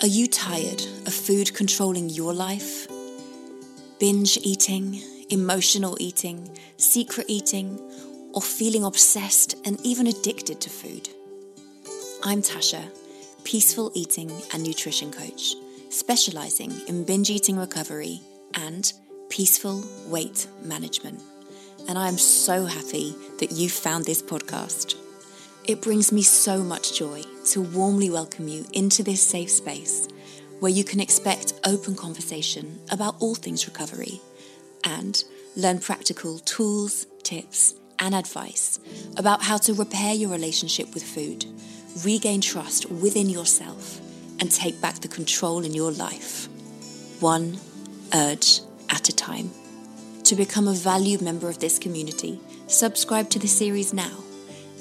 Are you tired of food controlling your life? Binge eating, emotional eating, secret eating, or feeling obsessed and even addicted to food? I'm Tasha, peaceful eating and nutrition coach, specializing in binge eating recovery and peaceful weight management. And I am so happy that you found this podcast. It brings me so much joy to warmly welcome you into this safe space where you can expect open conversation about all things recovery and learn practical tools, tips, and advice about how to repair your relationship with food, regain trust within yourself, and take back the control in your life, one urge at a time. To become a valued member of this community, subscribe to the series now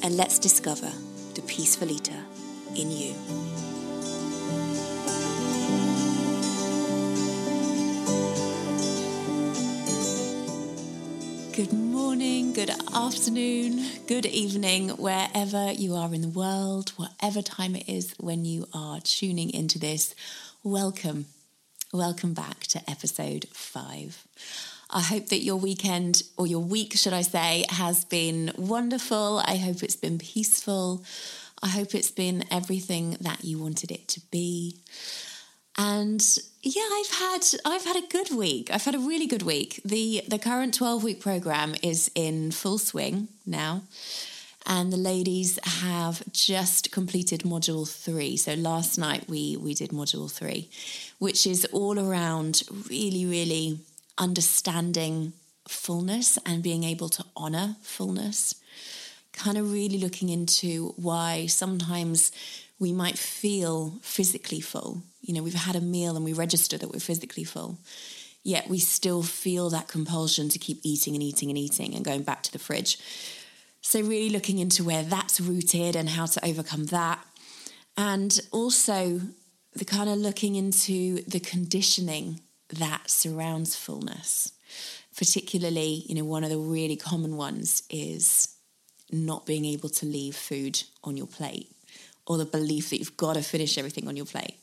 and let's discover the peaceful eater in you. Good morning, good afternoon, good evening, wherever you are in the world, whatever time it is when you are tuning into this. Welcome. Welcome back to episode five. I hope that your weekend, or your week, should I say, has been wonderful. I hope it's been peaceful. I hope it's been everything that you wanted it to be. And yeah, I've had I've had a good week. I've had a really good week. The the current 12 week program is in full swing now. And the ladies have just completed module three. So last night we we did module three, which is all around really, really understanding fullness and being able to honor fullness. Kind of really looking into why sometimes we might feel physically full. You know, we've had a meal and we register that we're physically full, yet we still feel that compulsion to keep eating and eating and eating and going back to the fridge. So, really looking into where that's rooted and how to overcome that. And also, the kind of looking into the conditioning that surrounds fullness. Particularly, you know, one of the really common ones is not being able to leave food on your plate or the belief that you've got to finish everything on your plate.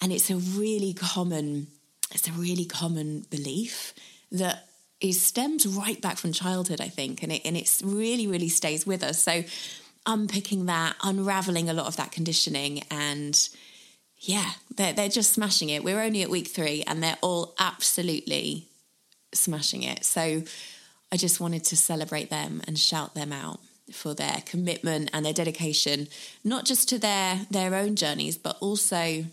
And it's a really common, it's a really common belief that is stems right back from childhood, I think, and it and it's really, really stays with us. So unpicking that, unraveling a lot of that conditioning and yeah, they're, they're just smashing it. We're only at week three and they're all absolutely smashing it. So I just wanted to celebrate them and shout them out for their commitment and their dedication, not just to their, their own journeys, but also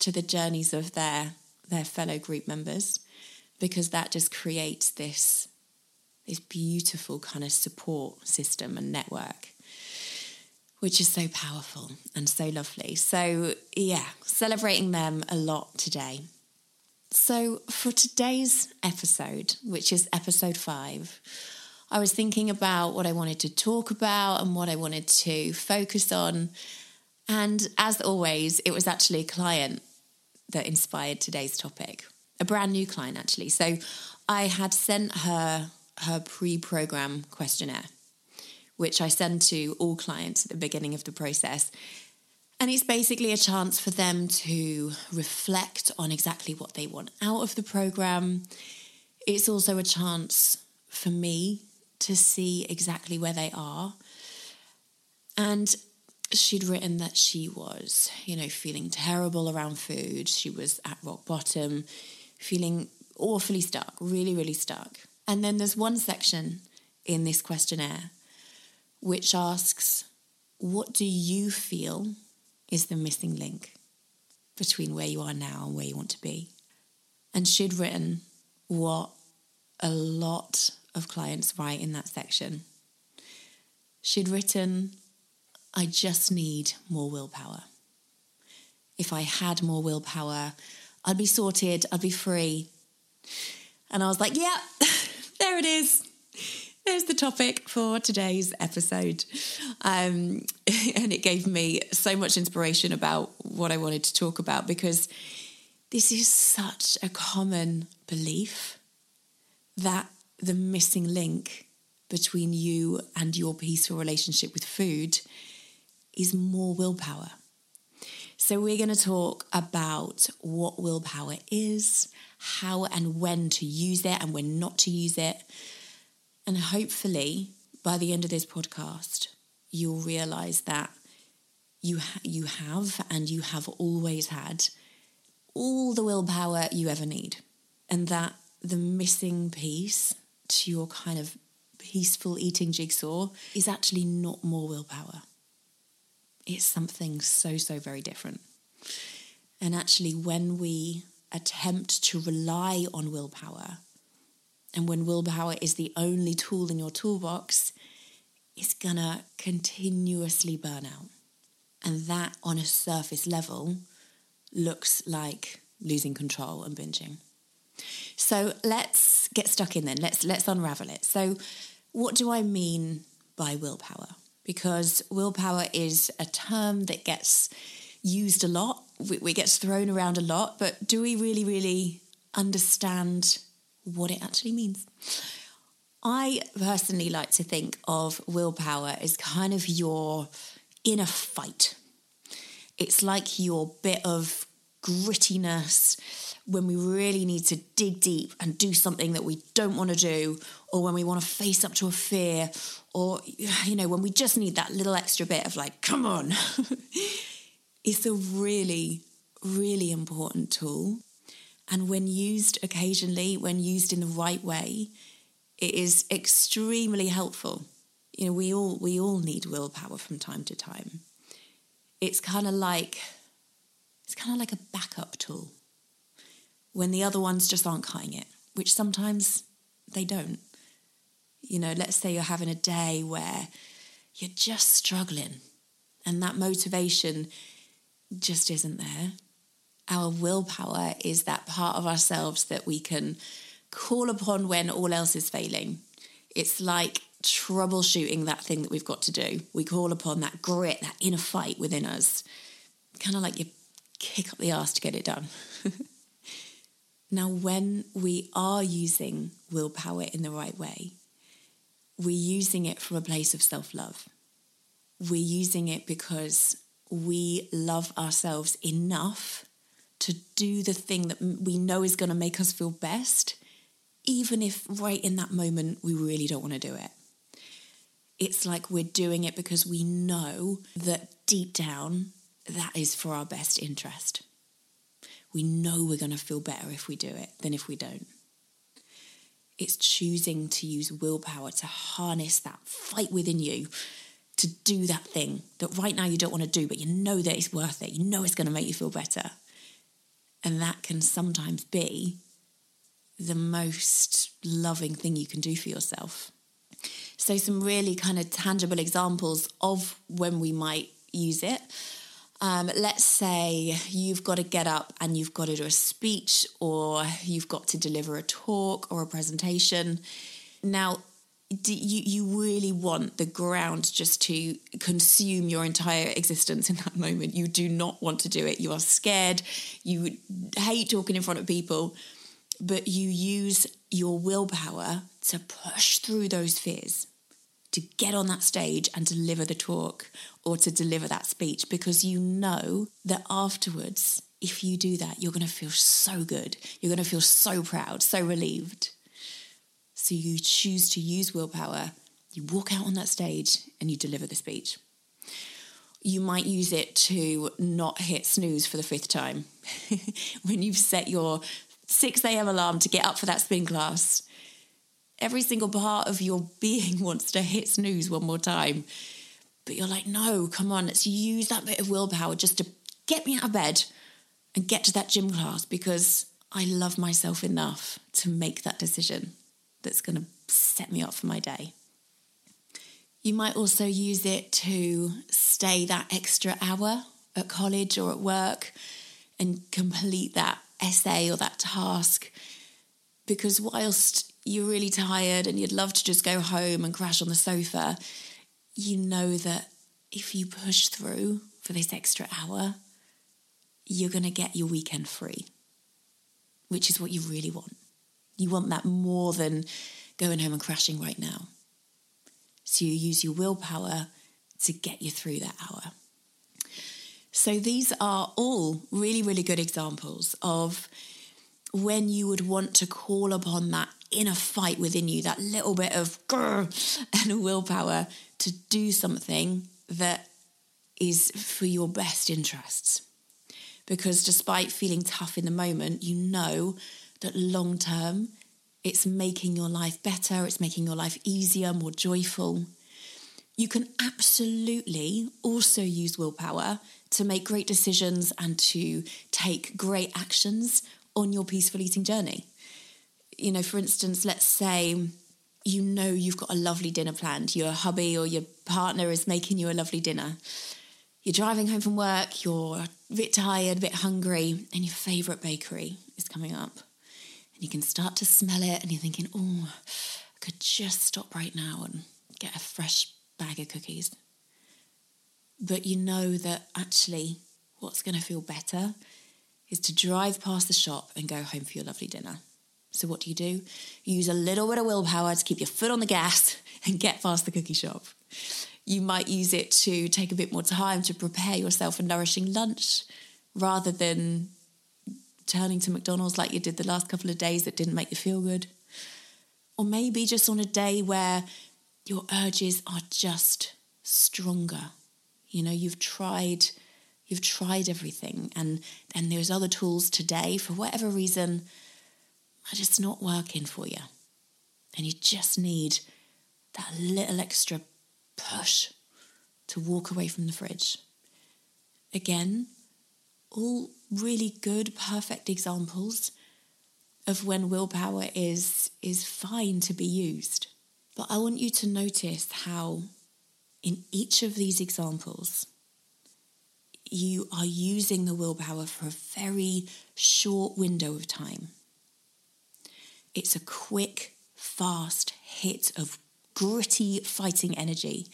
to the journeys of their, their fellow group members, because that just creates this, this beautiful kind of support system and network which is so powerful and so lovely. So, yeah, celebrating them a lot today. So, for today's episode, which is episode five, I was thinking about what I wanted to talk about and what I wanted to focus on. And as always, it was actually a client that inspired today's topic, a brand new client, actually. So, I had sent her her pre program questionnaire which I send to all clients at the beginning of the process. And it's basically a chance for them to reflect on exactly what they want out of the program. It's also a chance for me to see exactly where they are. And she'd written that she was, you know, feeling terrible around food. She was at rock bottom, feeling awfully stuck, really, really stuck. And then there's one section in this questionnaire which asks, What do you feel is the missing link between where you are now and where you want to be? And she'd written what a lot of clients write in that section. She'd written, I just need more willpower. If I had more willpower, I'd be sorted, I'd be free. And I was like, yeah, there it is there's the topic for today's episode. Um, and it gave me so much inspiration about what I wanted to talk about because this is such a common belief that the missing link between you and your peaceful relationship with food is more willpower. So, we're going to talk about what willpower is, how and when to use it, and when not to use it. And hopefully, by the end of this podcast, you'll realize that you, ha- you have and you have always had all the willpower you ever need. And that the missing piece to your kind of peaceful eating jigsaw is actually not more willpower. It's something so, so very different. And actually, when we attempt to rely on willpower, and when willpower is the only tool in your toolbox, it's gonna continuously burn out. And that, on a surface level, looks like losing control and binging. So let's get stuck in then. Let's let's unravel it. So what do I mean by willpower? Because willpower is a term that gets used a lot, it gets thrown around a lot, but do we really, really understand what it actually means? I personally like to think of willpower as kind of your inner fight. It's like your bit of grittiness when we really need to dig deep and do something that we don't want to do, or when we want to face up to a fear, or, you know, when we just need that little extra bit of like, come on. it's a really, really important tool. And when used occasionally, when used in the right way, it is extremely helpful. You know, we all we all need willpower from time to time. It's kind of like it's kind of like a backup tool when the other ones just aren't cutting it, which sometimes they don't. You know, let's say you're having a day where you're just struggling and that motivation just isn't there. Our willpower is that part of ourselves that we can call upon when all else is failing. It's like troubleshooting that thing that we've got to do. We call upon that grit, that inner fight within us. Kind of like you kick up the ass to get it done. Now, when we are using willpower in the right way, we're using it from a place of self love. We're using it because we love ourselves enough to do the thing that we know is going to make us feel best, even if right in that moment we really don't want to do it. It's like we're doing it because we know that deep down that is for our best interest we know we're going to feel better if we do it than if we don't. It's choosing to use willpower to harness that fight within you to do that thing that right now you don't want to do, but you know that it's worth it. You know it's going to make you feel better. And that can sometimes be the most loving thing you can do for yourself. So, some really kind of tangible examples of when we might use it um, let's say you've got to get up and you've got to do a speech or you've got to deliver a talk or a presentation. Now, do you, you really want the ground just to consume your entire existence in that moment. You do not want to do it. You are scared. You hate talking in front of people, but you use your willpower to push through those fears to get on that stage and deliver the talk or to deliver that speech because you know that afterwards, if you do that, you're going to feel so good. You're going to feel so proud, so relieved. So you choose to use willpower, you walk out on that stage and you deliver the speech. You might use it to not hit snooze for the fifth time. when you've set your 6 a.m. alarm to get up for that spin class, every single part of your being wants to hit snooze one more time. But you're like, no, come on, let's use that bit of willpower just to get me out of bed and get to that gym class because I love myself enough to make that decision that's going to set me up for my day. You might also use it to stay that extra hour at college or at work and complete that essay or that task. Because whilst you're really tired and you'd love to just go home and crash on the sofa, you know that if you push through for this extra hour, you're going to get your weekend free, which is what you really want. You want that more than going home and crashing right now. So you use your willpower to get you through that hour. So these are all really, really good examples of when you would want to call upon that inner fight within you, that little bit of and willpower to do something that is for your best interests. Because despite feeling tough in the moment, you know that long term it's making your life better, it's making your life easier, more joyful. You can absolutely also use willpower to make great decisions and to take great actions on your peaceful eating journey. You know, for instance, let's say you know you've got a lovely dinner planned, your hubby or your partner is making you a lovely dinner. You're driving home from work, you're a bit tired, a bit hungry, and your favourite bakery is coming up. You can start to smell it, and you're thinking, oh, I could just stop right now and get a fresh bag of cookies. But you know that actually what's going to feel better is to drive past the shop and go home for your lovely dinner. So, what do you do? You use a little bit of willpower to keep your foot on the gas and get past the cookie shop. You might use it to take a bit more time to prepare yourself a nourishing lunch rather than turning to McDonald's like you did the last couple of days that didn't make you feel good. Or maybe just on a day where your urges are just stronger. You know, you've tried you've tried everything and then there's other tools today for whatever reason are just not working for you. And you just need that little extra push to walk away from the fridge. Again, all really good, perfect examples of when willpower is, is fine to be used. But I want you to notice how, in each of these examples, you are using the willpower for a very short window of time. It's a quick, fast hit of gritty fighting energy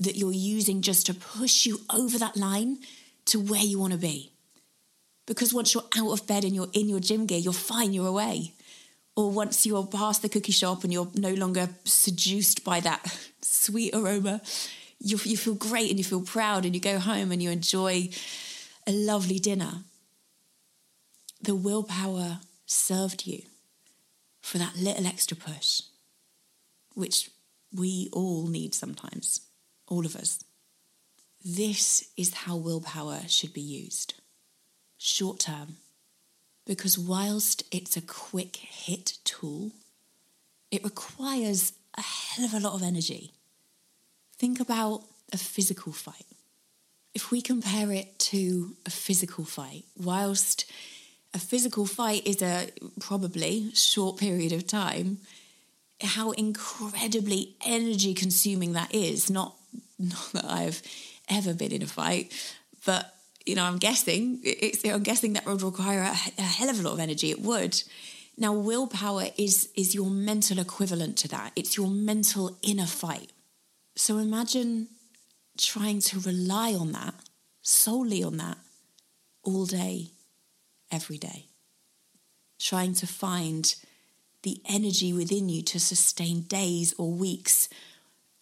that you're using just to push you over that line to where you want to be. Because once you're out of bed and you're in your gym gear, you're fine, you're away. Or once you're past the cookie shop and you're no longer seduced by that sweet aroma, you, you feel great and you feel proud and you go home and you enjoy a lovely dinner. The willpower served you for that little extra push, which we all need sometimes, all of us. This is how willpower should be used short term, because whilst it's a quick hit tool, it requires a hell of a lot of energy. Think about a physical fight. If we compare it to a physical fight, whilst a physical fight is a probably short period of time, how incredibly energy consuming that is. Not, not that I've ever been in a fight, but you know, I'm guessing it's, I'm guessing that would require a, a hell of a lot of energy. It would. Now, willpower is is your mental equivalent to that. It's your mental inner fight. So imagine trying to rely on that, solely on that, all day, every day. Trying to find the energy within you to sustain days or weeks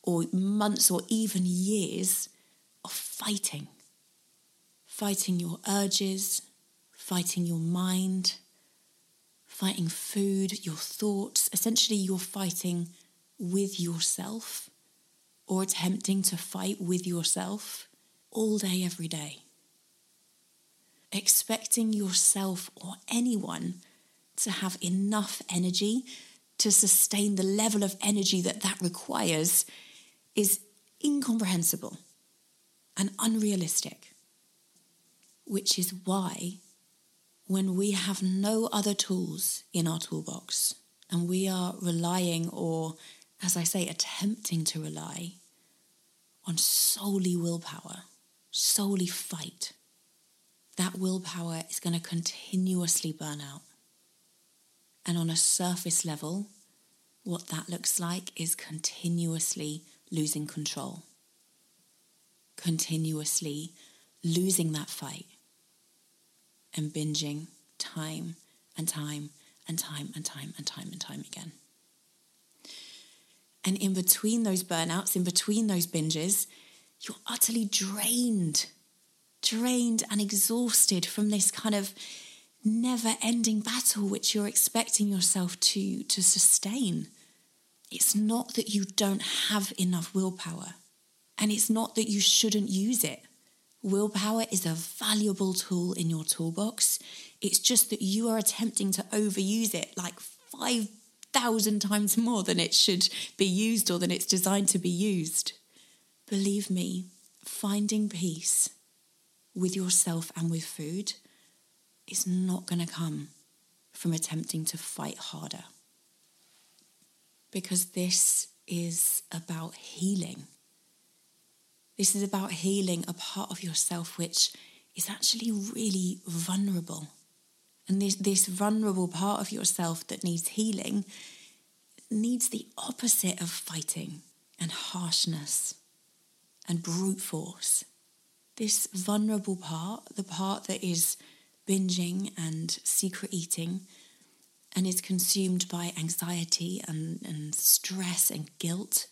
or months or even years of fighting. Fighting your urges, fighting your mind, fighting food, your thoughts. Essentially, you're fighting with yourself or attempting to fight with yourself all day, every day. Expecting yourself or anyone to have enough energy to sustain the level of energy that that requires is incomprehensible and unrealistic. Which is why, when we have no other tools in our toolbox and we are relying or as I say, attempting to rely on solely willpower, solely fight, that willpower is going to continuously burn out. And on a surface level, what that looks like is continuously losing control, continuously losing that fight, and binging time and time and time and time and time and time again. And in between those burnouts, in between those binges, you're utterly drained, drained and exhausted from this kind of never ending battle which you're expecting yourself to, to sustain. It's not that you don't have enough willpower, and it's not that you shouldn't use it. Willpower is a valuable tool in your toolbox. It's just that you are attempting to overuse it like 5,000 times more than it should be used or than it's designed to be used. Believe me, finding peace with yourself and with food is not going to come from attempting to fight harder. Because this is about healing. This is about healing a part of yourself which is actually really vulnerable. And this, this vulnerable part of yourself that needs healing needs the opposite of fighting and harshness and brute force. This vulnerable part, the part that is binging and secret eating and is consumed by anxiety and, and stress and guilt.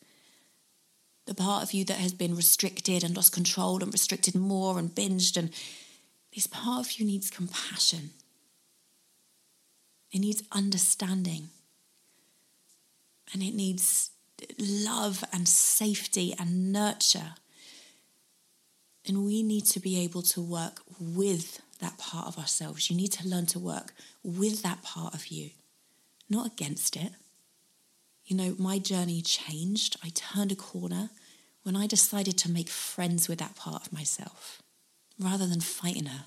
The part of you that has been restricted and lost control and restricted more and binged, and this part of you needs compassion. It needs understanding. And it needs love and safety and nurture. And we need to be able to work with that part of ourselves. You need to learn to work with that part of you, not against it. You know, my journey changed. I turned a corner when I decided to make friends with that part of myself rather than fighting her.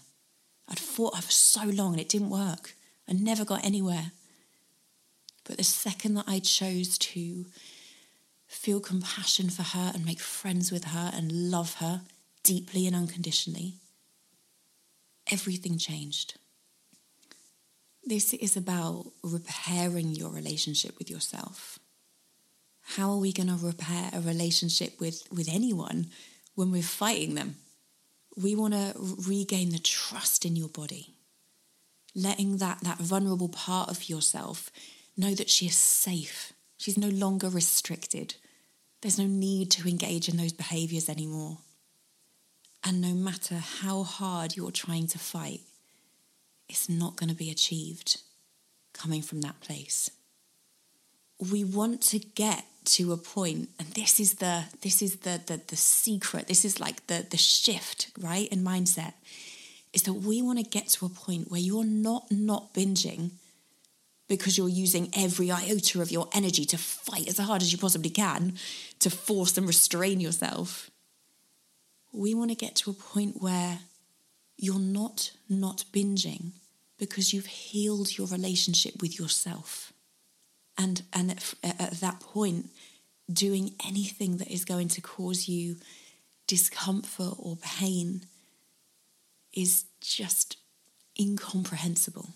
I'd fought her for so long and it didn't work. I never got anywhere. But the second that I chose to feel compassion for her and make friends with her and love her deeply and unconditionally, everything changed. This is about repairing your relationship with yourself. How are we going to repair a relationship with, with anyone when we're fighting them? We want to regain the trust in your body, letting that, that vulnerable part of yourself know that she is safe. She's no longer restricted. There's no need to engage in those behaviors anymore. And no matter how hard you're trying to fight, it's not going to be achieved coming from that place. We want to get to a point, and this is the this is the the, the secret, this is like the the shift, right, in mindset, is that we want to get to a point where you're not not binging because you're using every iota of your energy to fight as hard as you possibly can to force and restrain yourself we want to get to a point where you're not not binging because you've healed your relationship with yourself. And, and at, at that point, doing anything that is going to cause you discomfort or pain is just incomprehensible.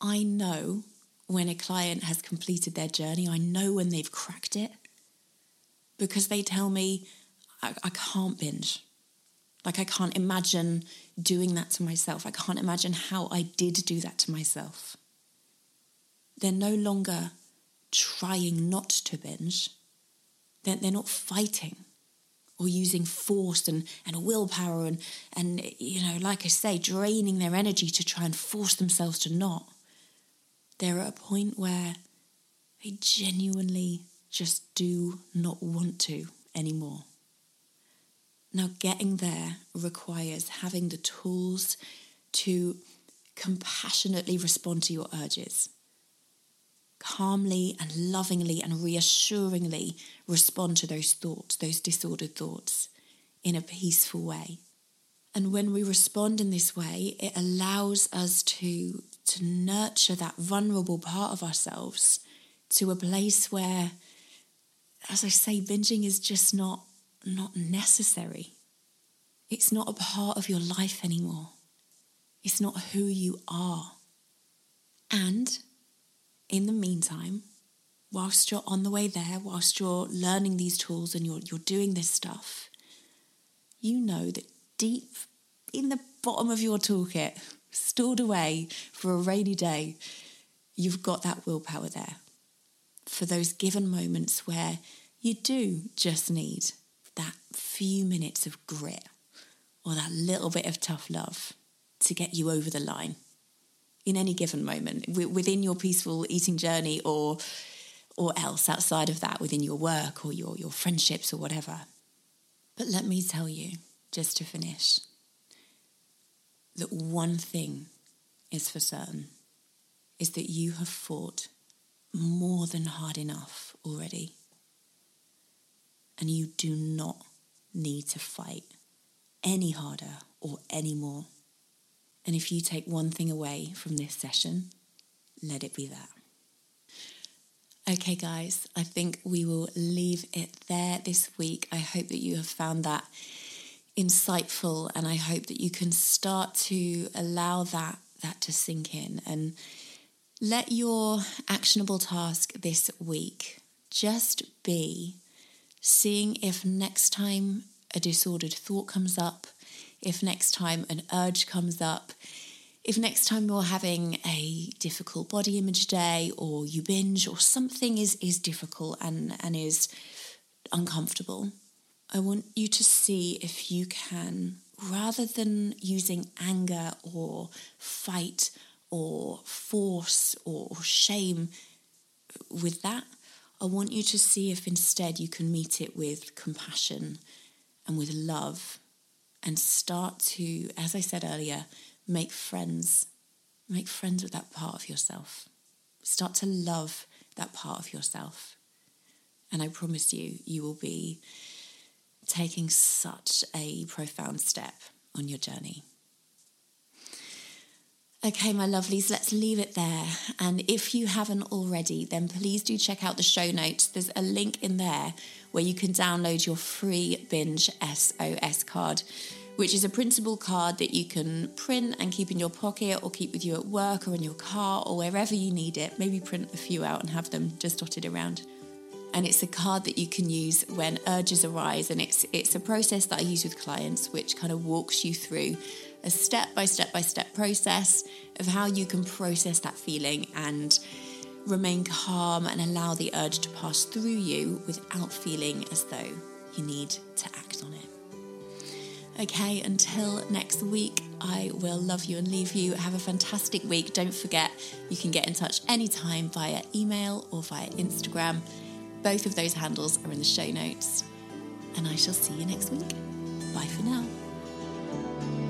I know when a client has completed their journey, I know when they've cracked it because they tell me, I, I can't binge. Like, I can't imagine doing that to myself. I can't imagine how I did do that to myself. They're no longer trying not to binge, they're, they're not fighting or using force and, and willpower and, and, you know, like I say, draining their energy to try and force themselves to not. They're at a point where they genuinely just do not want to anymore. Now, getting there requires having the tools to compassionately respond to your urges, calmly and lovingly and reassuringly respond to those thoughts, those disordered thoughts, in a peaceful way. And when we respond in this way, it allows us to, to nurture that vulnerable part of ourselves to a place where, as I say, binging is just not not necessary. It's not a part of your life anymore. It's not who you are. And in the meantime, whilst you're on the way there, whilst you're learning these tools and you're, you're doing this stuff, you know that deep in the bottom of your toolkit, stored away for a rainy day, you've got that willpower there for those given moments where you do just need that few minutes of grit or that little bit of tough love to get you over the line in any given moment within your peaceful eating journey or or else outside of that within your work or your, your friendships or whatever. But let me tell you, just to finish, that one thing is for certain is that you have fought more than hard enough already. And you do not need to fight any harder or any more. And if you take one thing away from this session, let it be that. Okay, guys, I think we will leave it there this week. I hope that you have found that insightful and I hope that you can start to allow that that to sink in and let your actionable task this week just be seeing if next time a disordered thought comes up, if next time an urge comes up, if next time you're having a difficult body image day or you binge or something is is difficult and and is uncomfortable i want you to see if you can rather than using anger or fight or force or shame with that i want you to see if instead you can meet it with compassion and with love and start to as i said earlier make friends. Make friends with that part of yourself. Start to love that part of yourself. And I promise you, you will be taking such a profound step on your journey. Okay, my lovelies, let's leave it there. And if you haven't already, then please do check out the show notes. There's a link in there where you can download your free binge SOS card which is a printable card that you can print and keep in your pocket or keep with you at work or in your car or wherever you need it. Maybe print a few out and have them just dotted around. And it's a card that you can use when urges arise. And it's it's a process that I use with clients, which kind of walks you through a step by step by step process of how you can process that feeling and remain calm and allow the urge to pass through you without feeling as though you need to act on it. Okay, until next week, I will love you and leave you. Have a fantastic week. Don't forget, you can get in touch anytime via email or via Instagram. Both of those handles are in the show notes. And I shall see you next week. Bye for now.